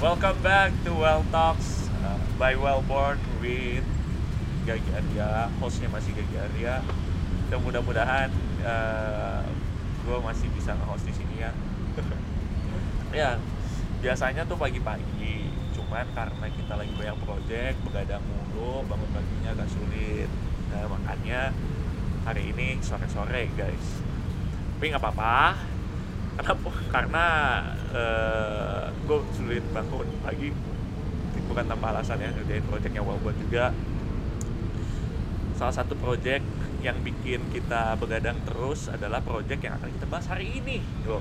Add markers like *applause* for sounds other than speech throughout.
Welcome back to Well Talks uh, by Wellborn with Gagi Arya. Hostnya masih Gagi Arya. Dan mudah-mudahan uh, gue masih bisa nge-host di sini ya. *laughs* ya, biasanya tuh pagi-pagi. Cuman karena kita lagi banyak project, begadang mulu, bangun paginya agak sulit. Nah, makanya hari ini sore-sore guys. Tapi nggak apa-apa, Kenapa? Karena uh, gue sulit bangun pagi bukan tanpa alasan ya ngerjain project yang buat juga. Salah satu project yang bikin kita begadang terus adalah project yang akan kita bahas hari ini. Yo.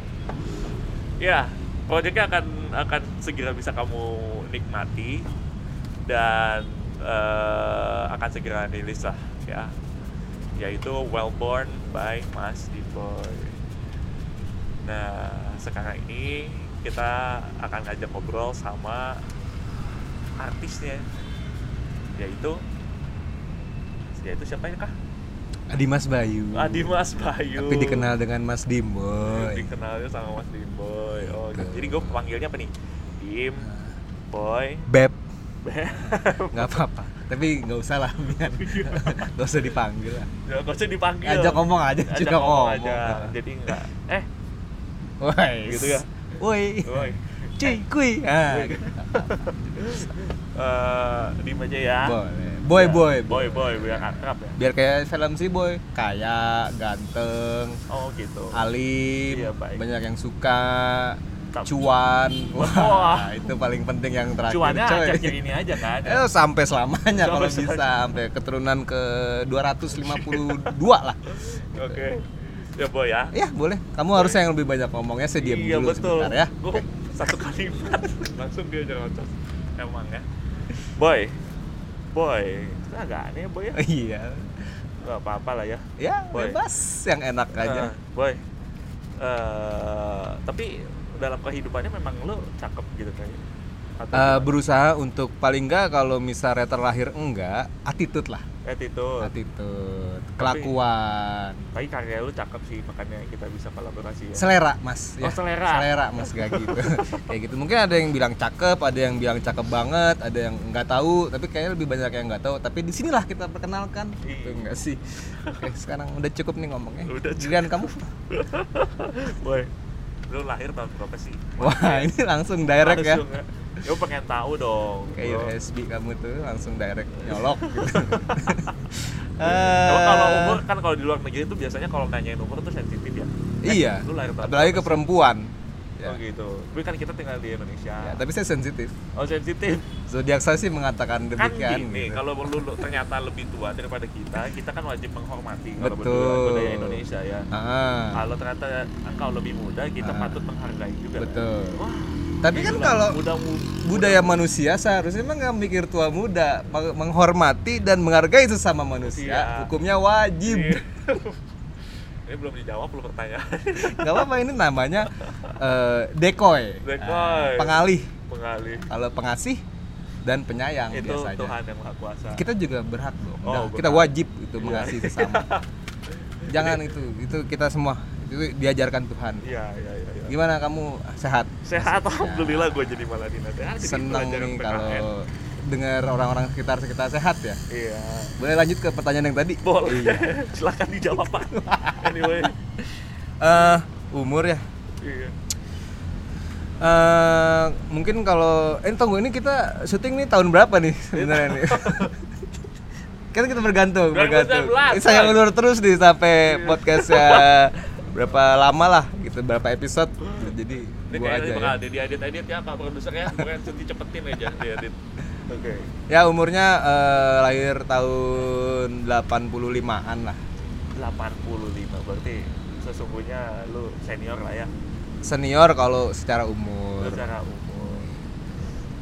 ya projectnya akan akan segera bisa kamu nikmati dan uh, akan segera rilis lah ya. Yaitu Wellborn by Mas Diboy Nah, sekarang ini kita akan ngajak ngobrol sama artisnya yaitu yaitu siapa ya kah? Adimas Bayu. Adimas Bayu. Tapi dikenal dengan Mas Dimboy. Dikenalnya sama Mas Dimboy. Oh, gitu. jadi gue panggilnya apa nih? Dim, Boy, Beb. Nggak apa-apa. Tapi nggak usah lah, *laughs* nggak usah dipanggil lah. Ya, nggak usah dipanggil. Ajak ngomong aja, Ajak juga ngomong ngomong. aja. Jadi enggak. Eh, Woi. gitu ya. Woi. Cuy, kuy. Ah. Aja ya. Boleh. Boy, Ya, boy, boy, boy, biar akrab ya. Biar kayak film sih boy, kaya, ganteng, Oh, gitu. alim, Iya, baik. banyak yang suka, Tam- cuan. Wah, Wah. itu paling penting yang terakhir. Cuannya coy. akhir-akhir ini aja kan. *laughs* Eh, sampai selamanya kalau bisa sampai keturunan ke 252 lah. Oke. Ya boy ya. Ya boleh. Kamu harusnya yang lebih banyak ngomongnya. Saya diam iya dulu betul. sebentar ya. Gue satu kalimat *laughs* langsung dia jangan ngocos. Emang ya. Boy. Boy. Itu agak aneh boy ya. iya. Gak apa-apa lah ya. Ya Boy. bebas yang enak aja. Eh, boy. Eh, tapi dalam kehidupannya memang lo cakep gitu kayaknya. Atau Eh, berusaha untuk paling enggak kalau misalnya terlahir enggak, attitude lah. Attitude. Attitude, kelakuan, Tapi karya lu cakep sih makanya kita bisa kolaborasi ya. selera mas. Oh, selera. Selera mas gak gitu. *laughs* Kayak gitu. Mungkin ada yang bilang cakep, ada yang bilang cakep banget, ada yang nggak tahu. Tapi kayaknya lebih banyak yang nggak tahu. Tapi di sinilah kita perkenalkan. Iya. Itu enggak sih. Oke sekarang udah cukup nih ngomongnya. Udah cukup. Kamu. *laughs* boy. Lu lahir tahun berapa sih? Wah ini langsung direct ya. Langsung ya. Gue pengen tahu dong. Kayak. USB kamu tuh langsung direct nyolok gitu. Kalau *laughs* kalau Eh, umur kan kalau di luar negeri itu biasanya kalau nanyain umur tuh sensitif ya. Iya. Lu lahir tahun Apalagi ke perempuan. Oh Ya. gitu. Tapi kan kita tinggal di Indonesia. Ya, tapi saya sensitif. Oh sensitif. Zodiak saya sih mengatakan Kan demikian. gini, gitu. kalau lu, lu ternyata lebih tua daripada kita, kita kan wajib menghormati kalau Betul. budaya, Indonesia ya. Ah, Kalau ternyata engkau lebih muda, kita Ah. patut menghargai juga. kan? betul. Wah, Tapi kan kalau budaya manusia seharusnya emang nggak mikir tua muda, Meng- menghormati dan menghargai sesama manusia, Iya. hukumnya wajib. Iya. *laughs* Ini belum dijawab lu pertanyaan. Gak apa-apa ini namanya eh, decoy, Decoy. Ah, pengalih. Pengalih. Kalau pengasih dan penyayang Itu biasanya. Tuhan yang maha kuasa. Kita juga berhak dong. Oh, Nah, berhak. kita wajib itu Iya. mengasihi sesama. *laughs* Jangan itu, itu kita semua itu diajarkan Tuhan. Iya, iya. iya. Gimana kamu sehat? Sehat, alhamdulillah gue jadi malah dinasehati. Seneng nih kalau dengar orang-orang sekitar sekitar sehat ya. Iya. Boleh lanjut ke pertanyaan yang tadi? Boleh. Iya. *laughs* Silakan dijawab Pak. anyway. Eh, umur ya. Iya. Eh, mungkin kalau eh tunggu ini kita syuting nih tahun berapa nih sebenarnya nih? *laughs* kan kita bergantung, 2019, bergantung. Saya ulur terus nih sampai Iya. podcastnya *laughs* berapa lama lah gitu, berapa episode. Jadi Ini gua aja bakal ya. diedit-edit ya Pak produser ya. Pokoknya cuti cepetin aja diedit. *laughs* Oke. Ya umurnya eh, lahir tahun 85-an lah. 85 berarti sesungguhnya lu senior lah ya Senior kalau secara umur. secara umum.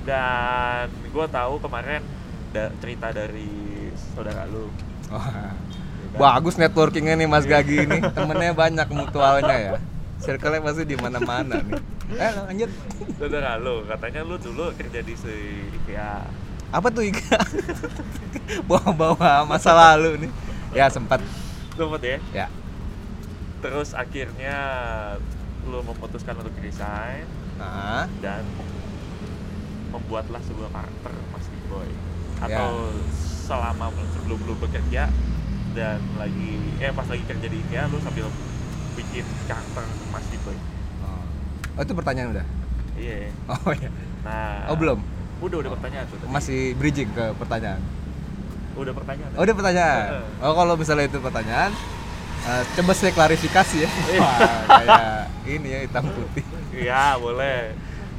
Dan gue tahu kemarin da- cerita dari saudara lu. Wah. Ya? Bagus networkingnya nih Mas Iya. Gagi ini. Temennya banyak mutualnya ya. Circle-nya pasti di mana-mana nih. *laughs* Eh lanjut. Saudara lu katanya lu dulu kerja di si IKEA. Apa tuh Ika? *laughs* Bawa-bawa masa lalu nih. Ya sempat. Sempet ya? Ya. Terus akhirnya lu memutuskan untuk resign Nah, dan membuatlah sebuah karakter Mas Boy atau selama sebelum lu bekerja dan lagi eh pas lagi kerja di IKEA lu sambil bikin karakter Mas Boy Oh. oh itu pertanyaan udah? iya Oh iya. nah Oh belum? udah udah pertanyaan tuh tadi. Masih bridging ke pertanyaan. udah pertanyaan Oh udah pertanyaan. Oh kalau misalnya itu pertanyaan, eh, coba saya klarifikasi ya. *laughs* Wah, kayak ini ya hitam putih. iya boleh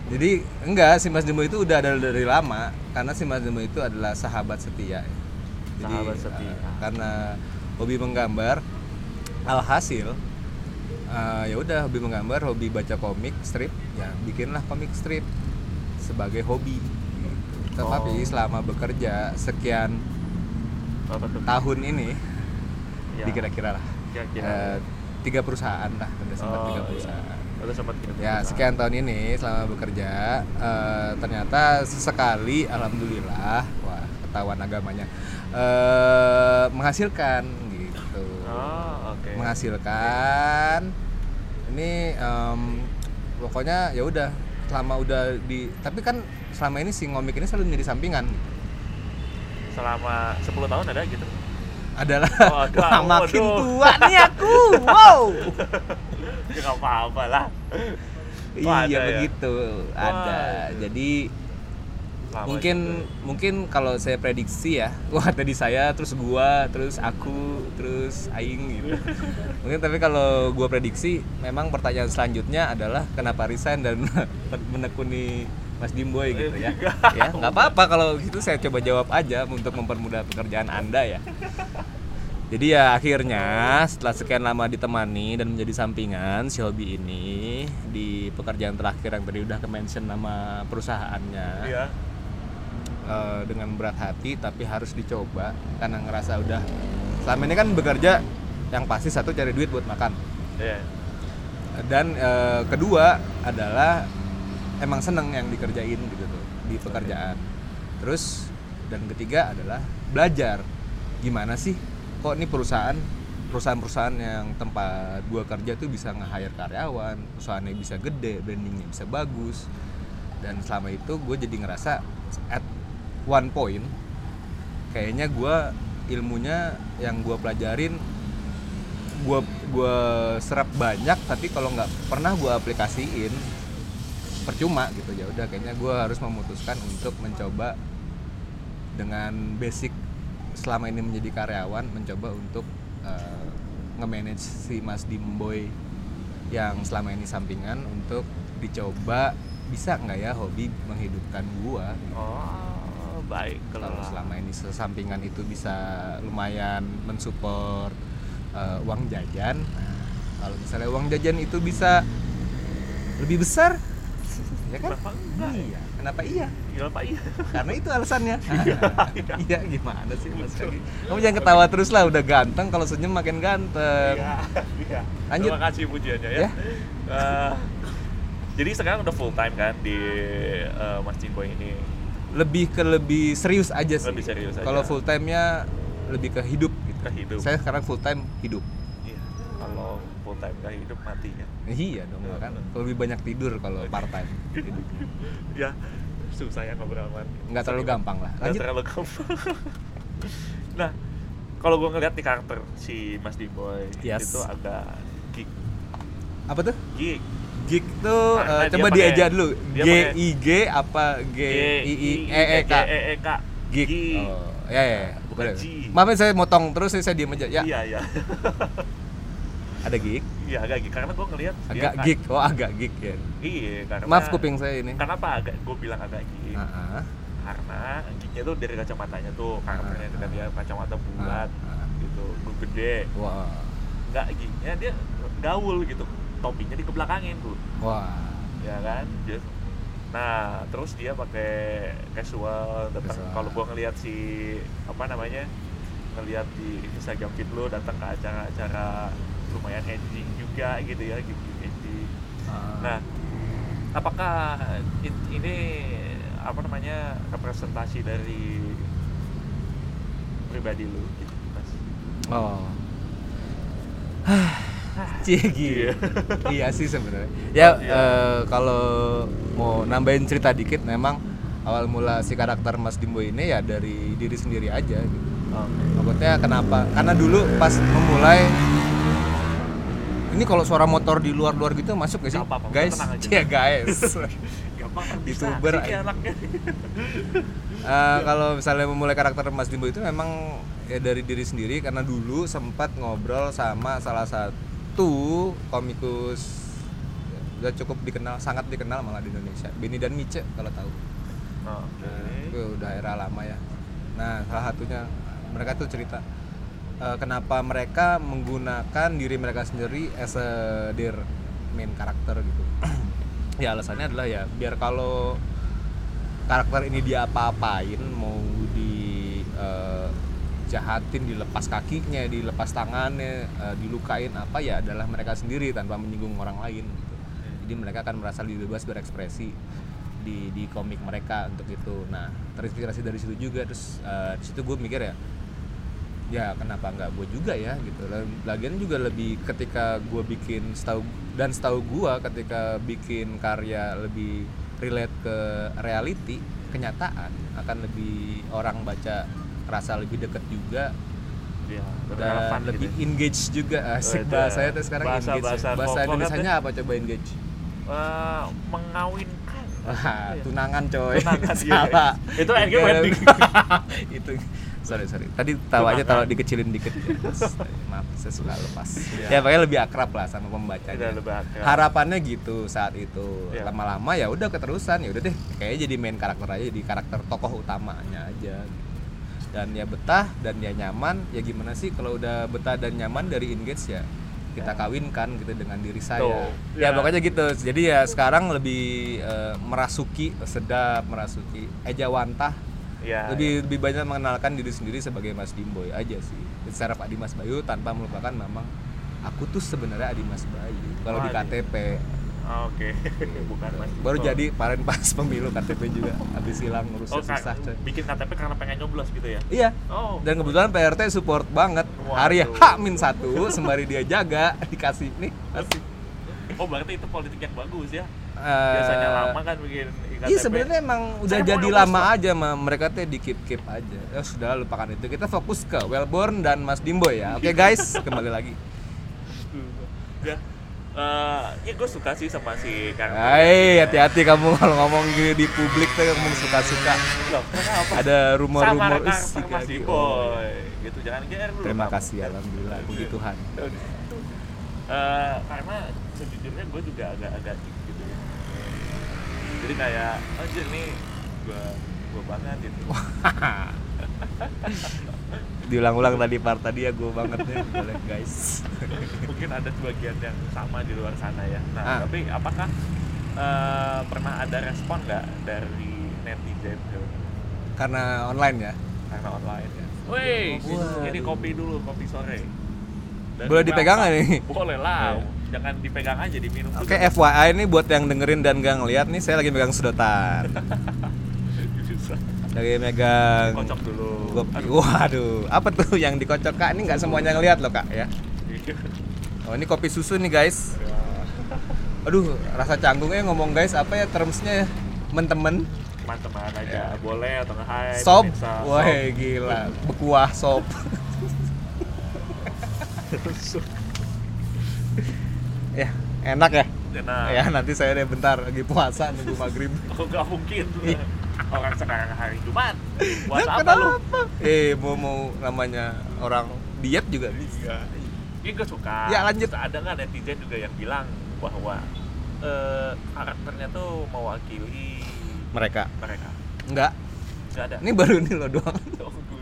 Jadi enggak si Mas Demo itu udah ada dari lama karena si Mas Demo itu adalah sahabat setia. ya. Jadi Sahabat setia. eh, karena hobi menggambar, alhasil eh, ya udah hobi menggambar, hobi baca komik strip, ya bikinlah komik strip sebagai hobi. Gitu. Tetapi Oh. selama bekerja sekian tahun ini, ya, dikira-kira lah kira-kira eh, tiga perusahaan lah, udah sempat Oh, tiga iya. perusahaan. udah sempat tiga Ya perusahaan. sekian tahun ini selama bekerja eh, ternyata sesekali alhamdulillah wah ketahuan agamanya eh, menghasilkan gitu. Oh oke. Menghasilkan. Ini em, pokoknya ya udah selama udah di tapi kan selama ini si ngomik ini selalu menjadi sampingan. Selama 10 tahun ada gitu? Adalah Waduh, wah makin waduh. tua nih aku. Wow. *laughs* Ya nggak apa-apa lah. Oh, iya ada ya? begitu. Ada. Wah. jadi Lama mungkin juga. mungkin kalau saya prediksi ya *laughs* wah tadi saya terus gua terus aku terus aing gitu. *laughs* Mungkin tapi kalau gua prediksi memang pertanyaan selanjutnya adalah kenapa resign dan *laughs* menekuni Mas Dimboy gitu ya. Ya nggak apa-apa kalau gitu saya coba jawab aja untuk mempermudah pekerjaan anda ya. Jadi ya akhirnya setelah sekian lama ditemani dan menjadi sampingan si hobi ini di pekerjaan terakhir yang tadi udah ke-mention nama perusahaannya iya eh, dengan berat hati tapi harus dicoba karena ngerasa udah selama ini kan bekerja yang pasti satu cari duit buat makan. Iya. Dan eh, kedua adalah emang seneng yang dikerjain gitu tuh di pekerjaan. Terus dan ketiga adalah belajar. Gimana sih kok ini perusahaan perusahaan-perusahaan yang tempat gua kerja tuh bisa nge-hire karyawan perusahaannya bisa gede brandingnya bisa bagus. Dan selama itu gue jadi ngerasa at one point kayaknya gua ilmunya yang gua pelajarin gua gua serap banyak tapi kalau nggak pernah gua aplikasiin percuma gitu ya udah kayaknya gua harus memutuskan untuk mencoba dengan basic selama ini menjadi karyawan mencoba untuk eh, nge-manage si Mas Dimboy yang selama ini sampingan untuk dicoba bisa nggak ya hobi menghidupkan gua gitu. oh baik kalau selama ini sampingan itu bisa lumayan mensupport eh, uang jajan nah, kalau misalnya uang jajan itu bisa lebih besar ya kan? Kenapa enggak? iya kenapa iya? Gila pak iya. Karena itu alasannya. *laughs* *laughs* Iya gimana sih mas kamu jangan ketawa terus lah udah ganteng kalau senyum makin ganteng. Iya iya. Lanjut. terima kasih pujiannya ya, Ya. Eh, jadi sekarang udah full time kan di eh, Mas Cimboy ini lebih ke lebih serius aja sih. Lebih serius aja. kalau full time nya lebih ke hidup gitu. Ke hidup. Saya sekarang full time hidup. Iya. Kalau full time ke hidup mati ya iya dong kan? Lebih banyak tidur kalau part time *laughs* ya susah ya ngobrol sama nggak terlalu gampang lah. Nggak lanjut. terlalu gampang. *laughs* Nah kalau gue ngeliat nih karakter si Mas Dimboy Yes. itu agak geek. Apa tuh? Geek gig tuh eh, dia coba dieja dulu. G I G apa G I I E E K E E K. Gig Geek. oh ya ya, ya. Bukan G. maaf ya, saya motong terus saya, saya diem aja. Ya. Iya iya. *laughs* Ada gig iya agak geek. Karena gue ngeliat agak gig oh agak gig ya. Iya karena maaf kuping saya ini. Kenapa agak gue bilang agak geek? Ah, ah. karena geeknya tuh dari kacamatanya tuh karakternya Ah, ketika dia kacamata bulat Ah, ah. gitu gede. Wah. Nggak geeknya dia gaul gitu topinya dikebelakangin tuh wah. Ya kan? Dia nah terus dia pakai casual datang kalau gua ngelihat si apa namanya ngelihat di Instagram feed lo datang ke acara-acara lumayan edging juga gitu ya gitu edging Ah. nah apakah in- ini apa namanya representasi dari pribadi lu gitu mas? Oh *laughs* Cie gitu. Iya. sih sebenarnya. Ya Oh, iya. eh, kalau mau nambahin cerita dikit, memang awal mula si karakter Mas Dimbo ini ya dari diri sendiri aja gitu. Oke. Maksudnya kenapa? Karena dulu pas memulai ini kalau suara motor di luar-luar gitu masuk gak sih? Guys, tenang aja. Cia guys. *laughs* Gampang kan bisa YouTuber anaknya. *laughs* Eh, kalau misalnya memulai karakter Mas Dimbo itu memang ya dari diri sendiri karena dulu sempat ngobrol sama salah satu komikus udah cukup dikenal sangat dikenal malah di Indonesia. Benny dan Mice kalau tahu. Oke. Nah, itu udah era lama ya. Nah salah satunya mereka tuh cerita eh, kenapa mereka menggunakan diri mereka sendiri as a their main karakter gitu. *clears throat* Ya alasannya adalah ya biar kalau karakter ini dia apa-apain mau di jahatin dilepas kakinya dilepas tangannya eh, dilukain apa ya adalah mereka sendiri tanpa menyinggung orang lain gitu. jadi mereka akan merasa lebih bebas berekspresi di di komik mereka untuk itu. Nah terinspirasi dari situ juga. Terus eh, di situ gue mikir ya ya kenapa nggak gue juga ya gitu. Lagian juga lebih ketika gue bikin setahu dan setahu gue ketika bikin karya lebih relate ke reality kenyataan akan lebih orang baca rasa lebih deket juga Iya, dan relevan gitu lebih ya. engage juga asik Waduh. bahasanya tuh sekarang Bahasa- engage ya. bahasa bahasa pokok Indonesia apa coba engage Eh, mengawinkan. Wah, Iya. tunangan coy. Tunangan, *laughs* iya. Itu akhirnya wedding. *laughs* itu. Sorry, sorry. Tadi Tunangan. tahu dikecilin dikit. ya. Maaf, saya suka lepas. Iya. Ya, pokoknya lebih akrab lah sama pembacanya. lebih akrab. Harapannya gitu saat itu. Lama-lama ya udah keterusan, ya udah deh. Kayaknya jadi main karakter aja, jadi karakter tokoh utamanya aja. Dan ya betah dan ya nyaman. Ya gimana sih kalau udah betah dan nyaman dari engage ya kita kawinkan gitu dengan diri saya. Tuh. Ya, Ya. pokoknya gitu. Jadi ya sekarang lebih eh, merasuki sedap merasuki ejawantah Iya. lebih lebih banyak mengenalkan diri sendiri sebagai Mas Dimboy aja sih. Secara Pak Dimas Bayu tanpa melupakan memang aku tuh sebenarnya Adi Mas Bayu. Kalau di. KTP Ah, Oke. Bukan Mas. baru Oh. jadi kemarin pas pemilu KTP juga habis hilang ngurusnya Oh, susah coy. bikin KTP karena pengen nyoblos gitu ya? Iya. Oh. Dan kebetulan PRT support banget. Waduh. Hari H min satu sembari dia jaga *laughs* dikasih nih kasih. Oh, berarti itu politik yang bagus ya. Eh, Biasanya lama kan bikin KTP. Iya sebenarnya emang udah Saya jadi lama aja ma- mereka tuh di keep keep aja. Ya sudah lupakan itu. Kita fokus ke Wellborn dan Mas Dimboy ya. Oke guys, kembali lagi. *laughs* Ya. Eh, ya gue suka sih sama si karakter. Hai, hati-hati kamu kalau ngomong gini di publik tuh ngomong suka-suka. Loh, kenapa? Ada Sama rumor-rumor "Ih, si Mas Gagi." Boy. Gitu jangan GR dulu. Terima kamu. kasih alhamdulillah puji Tuhan. Eh, karena sejujurnya gue juga agak-agak gitu ya. Jadi kayak anjir nih gue gue banget gitu. *laughs* Diulang-ulang tadi part tadi ya gue banget ya boleh guys. Mungkin ada sebagian yang sama di luar sana ya. Nah, Ah. tapi apakah eh, pernah ada respon nggak dari netizen tuh? Karena online ya. karena online ya. Wih, Waduh. ini kopi dulu, kopi sore. Dan Boleh dipegang nggak nih? Boleh lah. Iya. Jangan dipegang aja, diminum Oke juga. FYI ini buat yang dengerin dan gak ngeliat nih saya lagi megang sedotan. *laughs* Lagi megang Kocok dulu. Aduh. Waduh, apa tuh yang dikocok kak? Ini nggak semuanya ngeliat loh kak ya. Iya. Oh ini kopi susu nih guys. Aduh, rasa canggungnya ngomong guys apa ya termsnya ya? Temen-temen. Teman-teman aja, Ya. boleh atau nggak hai. Pemirsa, wah gila, bekuah sop. *laughs* ya, enak ya. Nah, Ya nanti saya deh bentar lagi puasa nunggu maghrib. oh, nggak mungkin. Orang sekarang hari Jumat. Nah, *laughs* Buat apa lu? Eh mau mau namanya orang diet juga bisa. Ini gue suka. Ya, lanjut. Ada nggak netizen juga yang bilang bahwa eh, karakternya tuh mewakili Mereka mereka. enggak. Nggak ada. Ini baru ini loh doang. *laughs*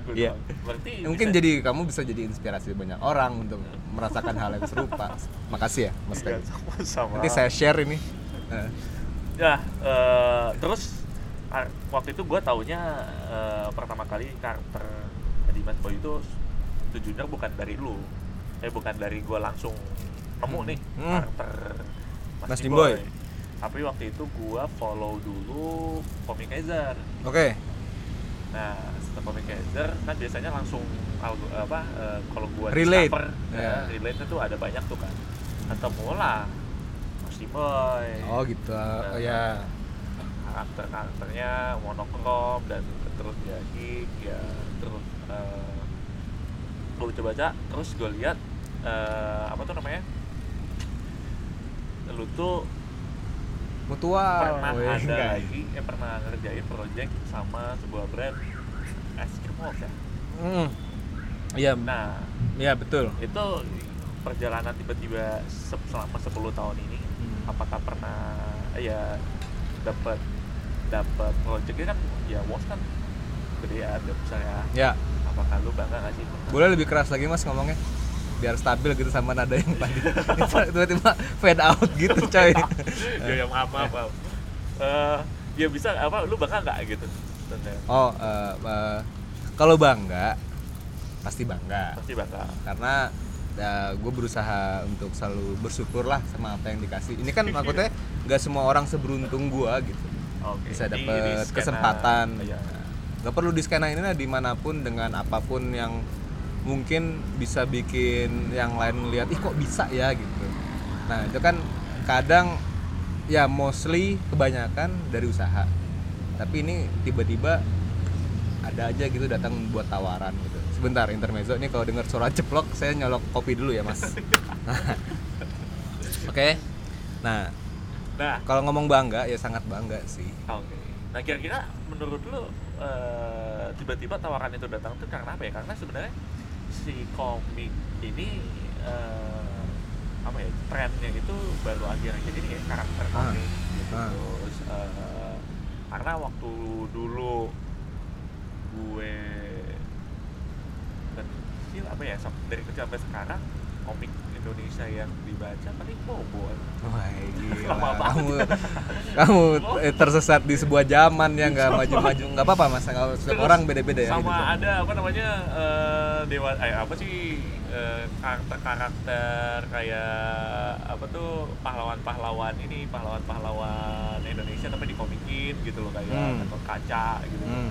Oh, Iya. Berarti Mungkin bisa- jadi kamu bisa jadi inspirasi banyak orang untuk merasakan hal yang serupa. Makasih ya, Mas Iya, sama-sama. Nanti saya share ini. Eh, Ya, eh, terus waktu itu gue taunya eh, pertama kali karakter Dimas Boy itu sejujurnya bukan dari lu, eh bukan dari gue langsung nemu nih Hmm. karakter Mas, Mas Dimboy. Dimboy. Tapi waktu itu gue follow dulu Comikizer. Oke. Nah, setelah Comikizer kan biasanya langsung apa eh, kalau gue Relate. discover, Ya. ya, relate tuh ada banyak tuh kan. Ketemu lah Mas Dimboy. Oh gitu. Oh, ya. Karakter karakternya monokrom dan terus geek ya terus uh, gue coba baca terus gue lihat eh, apa tuh namanya lu tuh mutual pernah Wih, ada enggak. lagi eh pernah ngerjain project sama sebuah brand es krim Walls ya Hmm. iya nah iya betul itu perjalanan tiba-tiba se- selama 10 tahun ini Hmm. apakah pernah ya dapat dapat projectnya kan ya was kan. Gede ya ada besar ya. Apakah lu bangga gak sih? Boleh lebih keras lagi mas ngomongnya. Biar stabil gitu sama nada yang tadi. *laughs* Tiba-tiba fade out gitu *laughs* coy. Ya, ya maaf maaf, maaf. Eh, ya bisa apa lu bangga nggak gitu? Oh eh, eh, kalau bangga pasti bangga. Pasti bangga. Karena ya, gue berusaha untuk selalu bersyukur lah sama apa yang dikasih. Ini kan *laughs* maksudnya nggak semua orang seberuntung gue gitu Oke, bisa dapat kesempatan. Iya. nggak perlu di skena ini lah di mana pun dengan apa pun yang mungkin bisa bikin yang lain lihat ih kok bisa ya? gitu. Nah itu kan kadang ya mostly kebanyakan dari usaha. Tapi ini tiba-tiba ada aja gitu datang buat tawaran gitu. Sebentar intermezzo ini kalau dengar suara ceplok saya nyolok kopi dulu ya mas. *laughs* Oke? Nah nah kalau ngomong bangga ya sangat bangga sih Oke. Nah kira-kira menurut lu eh, tiba-tiba tawaran itu datang tuh karena apa ya? Karena sebenarnya si komik ini eh, apa ya trennya itu baru akhir-akhir ini ya karakter Ah. komik gitu. Ah. Terus eh, karena waktu dulu gue kecil apa ya dari kecil sampai sekarang komik Indonesia yang dibaca paling Bobo Wah, gila. *laughs* Kamu kamu eh, tersesat di sebuah zaman yang nggak maju-maju nggak apa-apa mas kalau setiap orang beda-beda ya sama hidupnya. ada apa namanya eh, dewa eh apa sih eh, karakter-karakter kayak apa tuh pahlawan-pahlawan ini pahlawan-pahlawan Indonesia tapi dikomikin gitu loh kayak Hmm. Kaca gitu Hmm.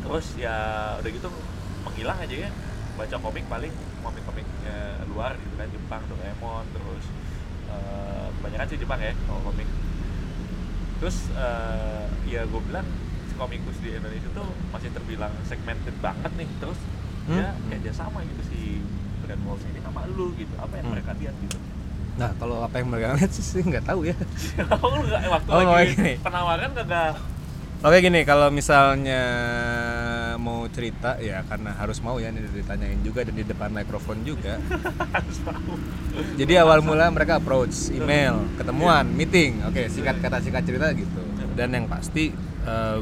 terus ya udah gitu menghilang aja ya baca komik paling komik-komik luar gitu kan Jepang Doraemon terus eh, kebanyakan sih Jepang ya kalau komik terus eh, ya gue bilang komikus di Indonesia tuh masih terbilang segmented banget nih terus Hmm. ya kerja sama gitu si brand Walls ini sama lu gitu apa yang Hmm. mereka lihat gitu Nah kalau apa yang mereka lihat sih nggak tahu ya. *laughs* lu nggak waktu Oh, lagi gini. penawaran kagak Oke gini kalau misalnya mau cerita ya karena harus mau ya ini ditanyain juga dan di depan mikrofon juga. *laughs* Jadi awal mula mereka approach email, ketemuan, meeting. Oke singkat kata singkat cerita gitu. Dan yang pasti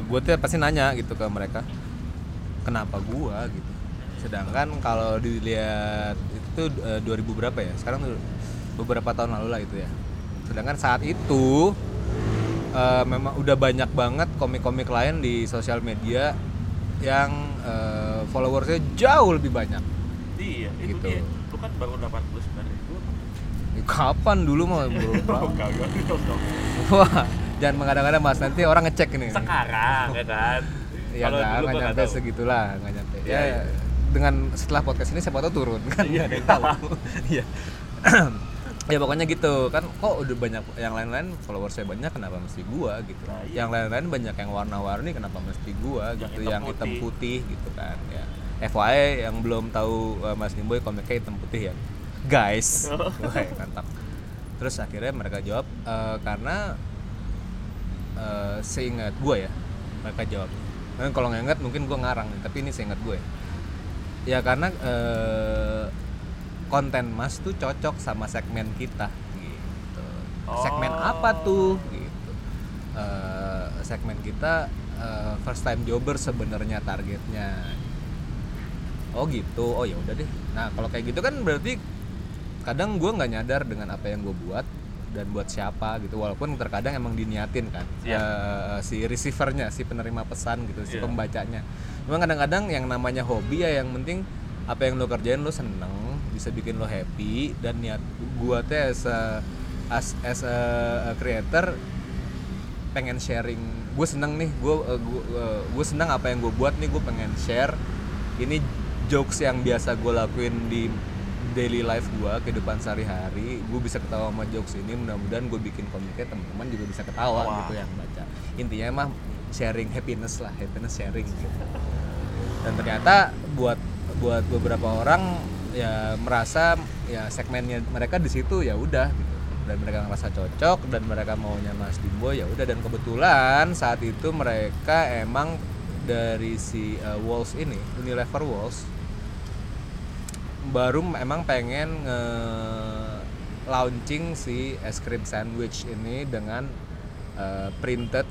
gue tuh pasti nanya gitu ke mereka kenapa gua gitu. Sedangkan kalau dilihat itu eh, 2000 berapa ya? Sekarang beberapa tahun lalu lah itu ya. Sedangkan saat itu eh, memang udah banyak banget komik-komik lain di sosial media yang eh, followersnya jauh lebih banyak. iya itu Gitu. dia lu kan baru 89 ribu Ya, Kapan dulu mau *laughs* bro? Wah, jangan mengada-ngada mas nanti orang ngecek ini. sekarang ya kan Ya nggak nggak nyampe tahu. segitulah, nggak nyampe. Iya, Ya, iya. dengan setelah podcast ini siapa tahu turun kan? Iya. Ada yang tahu. Iya. *clears throat* ya pokoknya gitu. Kan kok udah banyak yang lain-lain followersnya banyak kenapa mesti gua gitu? Nah, iya. yang lain-lain banyak yang warna-warni kenapa mesti gua Yang gitu? hitam yang hitam putih. putih gitu kan ya. FYI yang belum tahu uh, Mas Nimboy komiknya hitam putih ya? Guys. *laughs* *laughs* Wah, mantap. Terus akhirnya mereka jawab "Eh, karena eh, seingat gue ya mereka jawab. Kalau nggak ingat mungkin gue ngarang tapi ini seingat gue ya karena eh, konten mas tuh cocok sama segmen kita gitu. Segmen Oh. apa tuh gitu. Eh, segmen kita eh, first time jobber sebenarnya targetnya. Oh gitu. Oh ya udah deh. Nah kalau kayak gitu kan berarti kadang gue nggak nyadar dengan apa yang gue buat dan buat siapa gitu. Walaupun terkadang emang diniatin kan Iya. eh, si receivernya si penerima pesan gitu si Iya. pembacanya. Memang kadang-kadang yang namanya hobi ya yang penting apa yang lo kerjain lo seneng bisa bikin lo happy dan niat gue tuh as a, as, as a creator pengen sharing. Gue seneng nih gue gue seneng apa yang gue buat nih gue pengen share. Ini jokes yang biasa gue lakuin di daily life gua kehidupan sehari-hari gue bisa ketawa sama jokes ini mudah-mudahan gue bikin komiknya teman-teman juga bisa ketawa Wah. gitu yang baca. Intinya mah sharing happiness lah happiness sharing gitu. Dan ternyata buat buat beberapa orang ya merasa ya segmennya mereka di situ ya udah gitu. Dan mereka ngerasa cocok dan mereka maunya Mas Dimbo ya udah. Dan kebetulan saat itu mereka emang dari si uh, Walls ini Unilever Walls baru emang pengen nge launching si es krim sandwich ini dengan uh, printed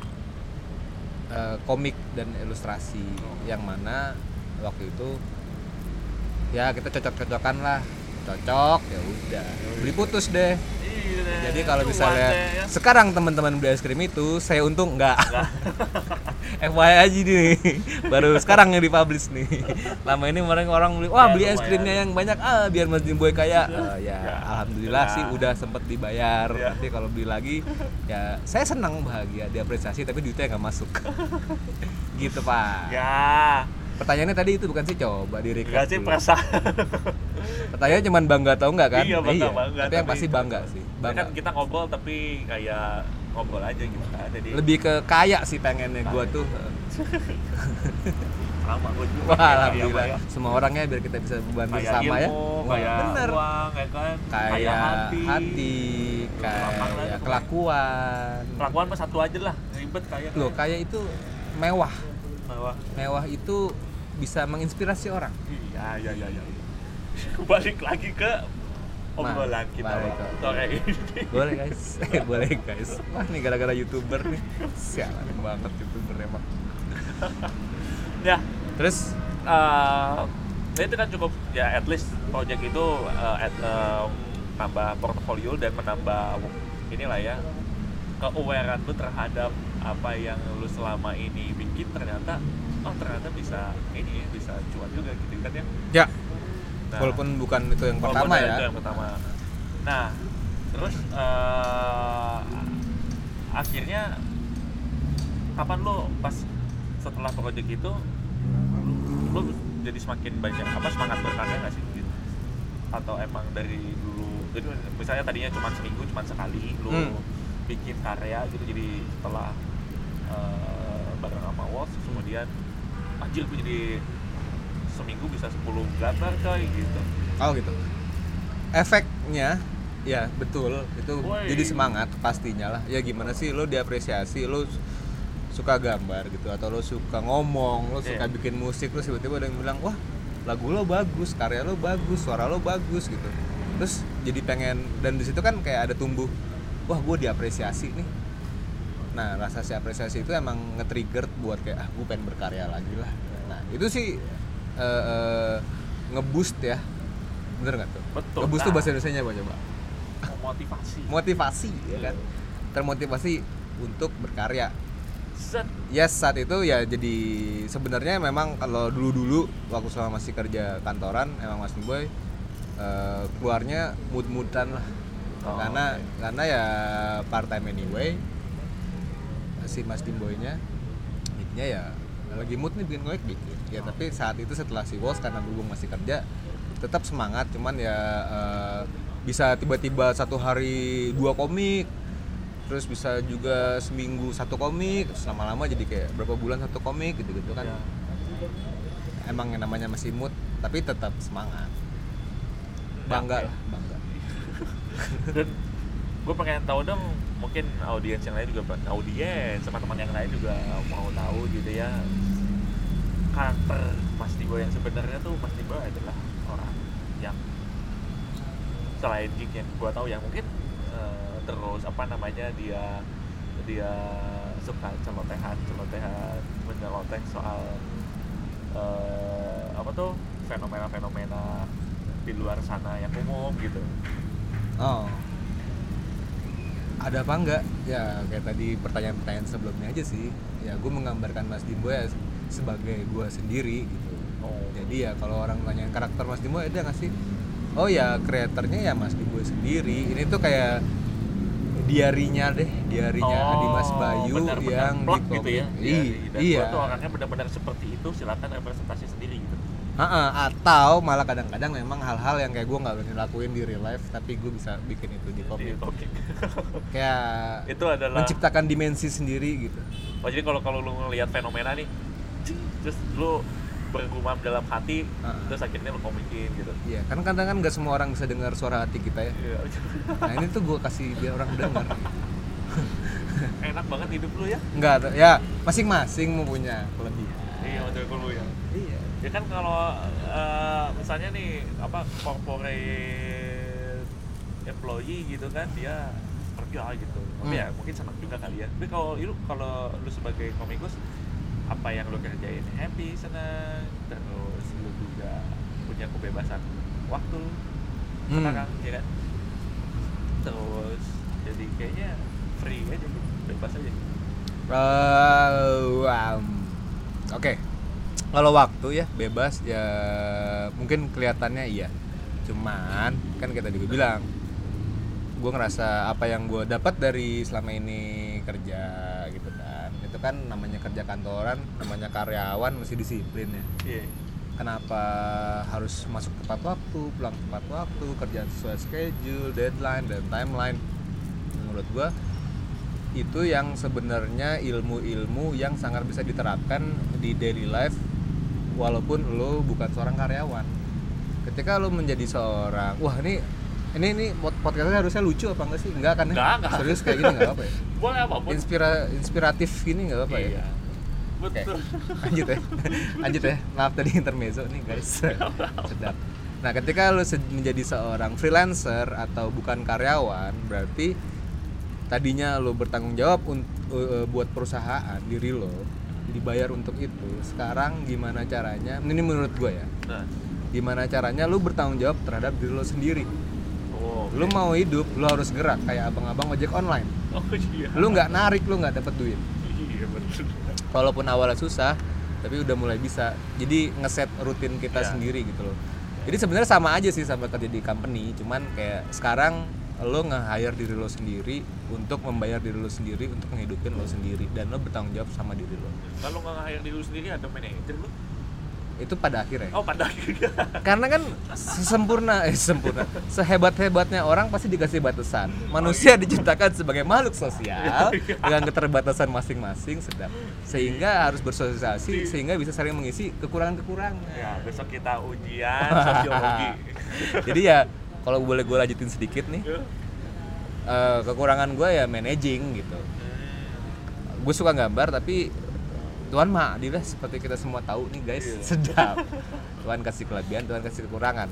uh, komik dan ilustrasi. Yang mana waktu itu ya kita cocok-cocokan lah. Cocok ya udah. Beli putus deh. Iya, jadi kalau misalnya deh, ya. sekarang teman-teman beli es krim itu saya untung enggak. *laughs* FYI aja nih. Baru sekarang yang dipublish nih. Lama ini kemarin orang beli wah Ya, beli es krimnya yang banyak. Ah biar Mas Jimboy kaya. Eh, ya Ya, alhamdulillah sih udah sempet dibayar. Ya. nanti kalau beli lagi ya saya senang bahagia diapresiasi tapi duitnya nggak masuk. *laughs* Gitu pak. Ya pertanyaannya tadi itu bukan sih coba di recap enggak sih perasaan pertanyaannya cuma bangga atau enggak kan iya bangga bangga tapi yang pasti bangga sih Ya bangga kan kita ngobrol tapi kayak ngobrol aja gitu kan jadi lebih ke kaya sih pengennya gua Kaya. tuh *laughs* lama gue juga Wah, alhamdulillah. kayak- Semua orangnya biar kita bisa bantu kayak sama ya. ilmu, Wah, kayak bener. uang ya kan Kayak hati, Gampang lah kayak itu. kelakuan. kelakuan mah satu aja lah ribet kayak Loh, kayak itu mewah. Bahwa, Mewah itu bisa menginspirasi orang. iya iya iya iya *laughs* balik lagi ke obrolan kita sore ini Boleh guys, *laughs* *laughs* boleh guys. Wah nih gara-gara youtuber nih, sialan banget youtuber emang. ya Terus, ya itu kan cukup ya at least project itu eh, at, em, nambah portfolio dan menambah inilah ya keawarean lu terhadap apa yang lu selama ini bikin ternyata oh ternyata bisa ini bisa cuan juga gitu kan ya ya, Nah, walaupun bukan itu yang pertama itu ya. yang pertama nah terus eh, akhirnya kapan lo pas setelah project itu lo jadi semakin banyak apa semangat berkarya nggak sih gitu? atau emang dari dulu jadi misalnya tadinya cuma seminggu cuma sekali lo Hmm. bikin karya gitu jadi setelah eh, bareng sama terus kemudian anjir gue jadi seminggu bisa 10 gambar coy gitu Oh gitu. Efeknya ya betul itu Woi. jadi semangat pastinya lah. Ya gimana sih lo diapresiasi lo suka gambar gitu atau lo suka ngomong, lo suka Iya. bikin musik lo tiba-tiba ada yang bilang wah lagu lo bagus, karya lo bagus, suara lo bagus gitu. Terus jadi pengen dan di situ kan kayak ada tumbuh wah gue diapresiasi nih. Nah rasa si apresiasi itu emang nge-trigger buat kayak ah gue pengen berkarya lagi lah. Itu sih eh, eh, ngeboost ya bener nggak tuh? Betul. Ngeboost tuh Nah. bahasa Indonya apa coba? motivasi Motivasi ya Iya. kan? Termotivasi untuk berkarya. Set. Yes saat itu ya jadi sebenarnya memang kalau dulu-dulu waktu selama masih kerja kantoran emang Mas Boy eh, keluarnya mood-moodan lah Oh, karena oke. karena ya part time anyway si Mas Dimboynya intinya ya lagi mood nih bikin komik bikin ya tapi saat itu setelah si Wolf karena berhubung masih kerja tetap semangat. Cuman ya eh, bisa tiba-tiba satu hari dua komik terus bisa juga seminggu satu komik terus lama-lama jadi kayak berapa bulan satu komik gitu-gitu kan. Ya. emang yang namanya masih mood tapi tetap semangat. Bangga Oke. lah bangga. *laughs* Dan gue pengen tahu dong mungkin audiens yang lain juga audiens teman-teman yang lain juga mau tahu gitu ya karakter Mas Dibo yang sebenarnya tuh Mas Dibo adalah orang yang selain geek yang gue tahu yang mungkin eh, terus apa namanya dia dia suka celotehan celotehan menyeloteh soal eh, apa tuh fenomena-fenomena di luar sana yang umum gitu Oh. Ada apa enggak? Ya kayak tadi pertanyaan-pertanyaan sebelumnya aja sih. Ya gue menggambarkan Mas Dimbo ya sebagai gue sendiri gitu. Oh. Jadi ya kalau orang tanyain karakter Mas Dimbo ada nggak sih? Oh ya kreatornya ya Mas Dimbo sendiri. Ini tuh kayak diarinya deh, diarinya Adi Mas Bayu Oh, benar-benar yang di plak gitu ya. Ih, Dan iya. gua tuh orangnya benar-benar seperti itu, silakan representasi sendiri gitu. Ha-ha, atau malah kadang-kadang memang hal-hal yang kayak gue nggak berani lakuin di real life tapi gue bisa bikin itu di Di komik komik. *laughs* kayak itu adalah menciptakan dimensi sendiri gitu Oh, jadi kalau kalau lu ngelihat fenomena nih, terus lu bergumam dalam hati, Ah. terus akhirnya lu komikin gitu. iya kan kadang kan nggak semua orang bisa dengar suara hati kita ya Iya. nah ini tuh gue kasih biar orang dengar *laughs* Enak banget hidup lu ya. nggak ya masing-masing mempunyai kelebihan Iya, maksud lu ya. iya Ya kan kalau eh, misalnya nih apa corporate employee gitu kan dia kerja gitu. Tapi Hmm. ya mungkin senang juga kali ya. Tapi kalau lu kalau lu sebagai komikus apa yang lu kerjain happy senang terus lu juga punya kebebasan waktu Hmm. sekarang ya kan terus jadi kayaknya free aja gitu bebas aja Eh, um, Oke, kalau waktu ya bebas ya mungkin kelihatannya iya. Cuman kan kita juga bilang, gue ngerasa apa yang gue dapat dari selama ini kerja gitu itu kan namanya kerja kantoran, namanya karyawan mesti disiplin ya. iya Kenapa harus masuk tepat waktu, pulang tepat waktu, kerja sesuai schedule, deadline dan timeline? Menurut gue itu yang sebenarnya ilmu-ilmu yang sangat bisa diterapkan di daily life walaupun lo bukan seorang karyawan. Ketika lo menjadi seorang, wah ini ini ini pod- podcastnya harusnya lucu apa enggak sih? Enggak kan ya? Enggak, enggak. Serius kayak gini enggak *laughs* apa ya? boleh apa pun Inspira inspiratif gini enggak apa ya? iya Oke, betul *laughs* lanjut ya. Lanjut ya. Maaf tadi intermezzo nih guys. Sedap. Nah, ketika lu menjadi seorang freelancer atau bukan karyawan, berarti tadinya lu bertanggung jawab un- eh, buat perusahaan diri lo, dibayar untuk itu. Sekarang gimana caranya? Ini menurut gue ya. nah Gimana caranya lu bertanggung jawab terhadap diri lo sendiri. Lu mau hidup, lu harus gerak. Kayak abang-abang ojek online. oh iya. Lu nggak narik, lu nggak dapet duit. iya betul. Walaupun awalnya susah tapi udah mulai bisa. Jadi ngeset rutin kita Iya. sendiri gitu loh. Jadi sebenarnya sama aja sih sama kerja di company cuman kayak sekarang lo nge-hire diri lo sendiri untuk membayar diri lo sendiri untuk menghidupin lo sendiri dan lo bertanggung jawab sama diri lo. Kalau nggak hire diri lu sendiri ada manajer lu itu pada akhirnya. Oh pada akhirnya. *laughs* Karena kan sesempurna eh sempurna. Sehebat hebatnya orang pasti dikasih batasan. Manusia diciptakan sebagai makhluk sosial *laughs* dengan keterbatasan masing-masing sedap. Sehingga harus bersosialisasi sehingga bisa saling mengisi kekurangan kekurangan ya besok kita ujian sosiologi *laughs* jadi ya kalau boleh gue lanjutin sedikit nih eh, kekurangan gue ya managing gitu. Gue suka gambar tapi Tuhan mah adil seperti kita semua tahu nih guys Iya. sedap. *laughs* Tuhan kasih kelebihan Tuhan kasih kekurangan.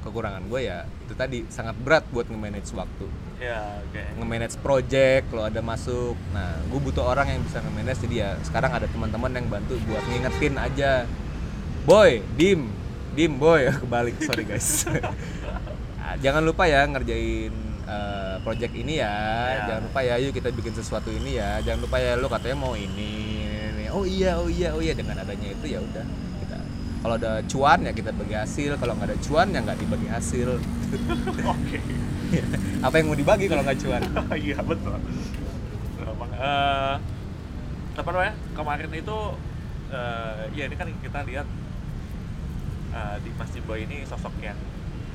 Kekurangan gue ya itu tadi sangat berat buat nge-manage waktu. Ya oke. Nge-manage project kalau ada masuk. Nah gue butuh orang yang bisa nge-manage jadi ya sekarang ada teman-teman yang bantu buat ngingetin aja. Boy dim. Dim boy. *laughs* Kebalik sorry guys. *laughs* Ah, jangan lupa ya ngerjain eh, project ini ya. Ya. jangan lupa ya yuk kita bikin sesuatu ini ya. Jangan lupa ya lu katanya mau ini. Oh iya oh iya oh iya. Dengan adanya itu ya udah kita kalau ada cuan ya kita bagi hasil kalau nggak ada cuan ya nggak dibagi hasil. *laughs* Oke. *laughs* Apa yang mau dibagi kalau nggak cuan? *laughs* Iya betul. Eh, apa namanya? Kemarin itu eh, ya ini kan kita lihat eh, di Mas Boy ini sosok yang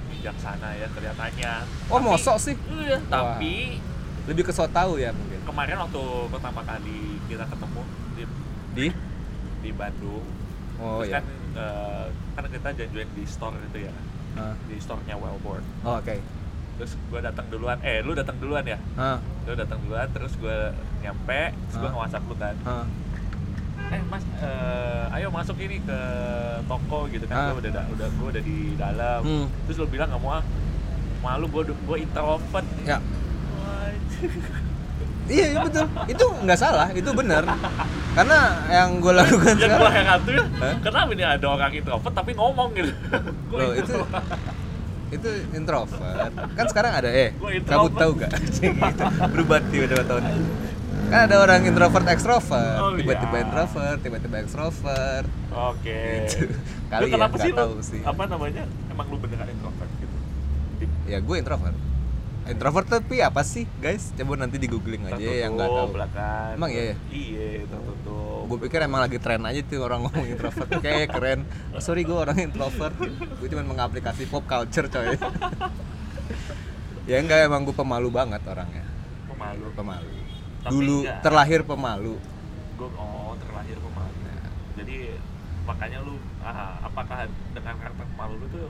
bijaksana ya kelihatannya. Oh Tapi- mosok sih. Iya tapi lebih ke so tahu ya mungkin. kemarin waktu pertama kali kita ketemu di? Di Bandung. Oh terus ya kan eh, kan kita janjian di store itu ya. Ah. di store-nya Wellborn oh, oke. Terus gue datang duluan. Eh lu datang duluan ya? Ah, lu datang duluan terus gue nyampe terus gue Hah? nge-whatsapp lu kan. Ah. eh mas eh, ayo masuk ini ke toko gitu kan. Ah. gue udah da- udah gue udah di dalam. Hmm. terus lu bilang nggak mau ah malu gue gue introvert. Ya *laughs* iya iya, betul. Itu nggak salah itu benar. Karena yang gue lakukan yang sekarang heran tuh ya Hah? kenapa ini ada orang introvert tapi ngomong gitu? Loh, itu itu introvert. Kan sekarang ada eh kamu tahu gak gitu berubah tiba-tiba tahun kan ada orang introvert ekstrovert Oh, tiba-tiba iya. introvert tiba-tiba ekstrovert oke. Gitu. Kali Lu kenapa ya, sih tahu sih. apa namanya? Emang lu beneran introvert gitu? Ya gue introvert introvert tapi apa sih guys? Coba nanti di googling aja yang nggak tahu. belakang Emang iya ya? iya tertutup. Gue pikir emang lagi tren aja tuh orang ngomong introvert. Kayak *laughs* keren. Oh, sorry gue orang introvert. Gue cuma mengaplikasi pop culture coy. Ya enggak emang gue pemalu banget orangnya. Pemalu. Pemalu. Tapi dulu enggak. terlahir pemalu. Gue oh terlahir pemalu. Jadi makanya lu ah, apakah dengan karakter pemalu lu tuh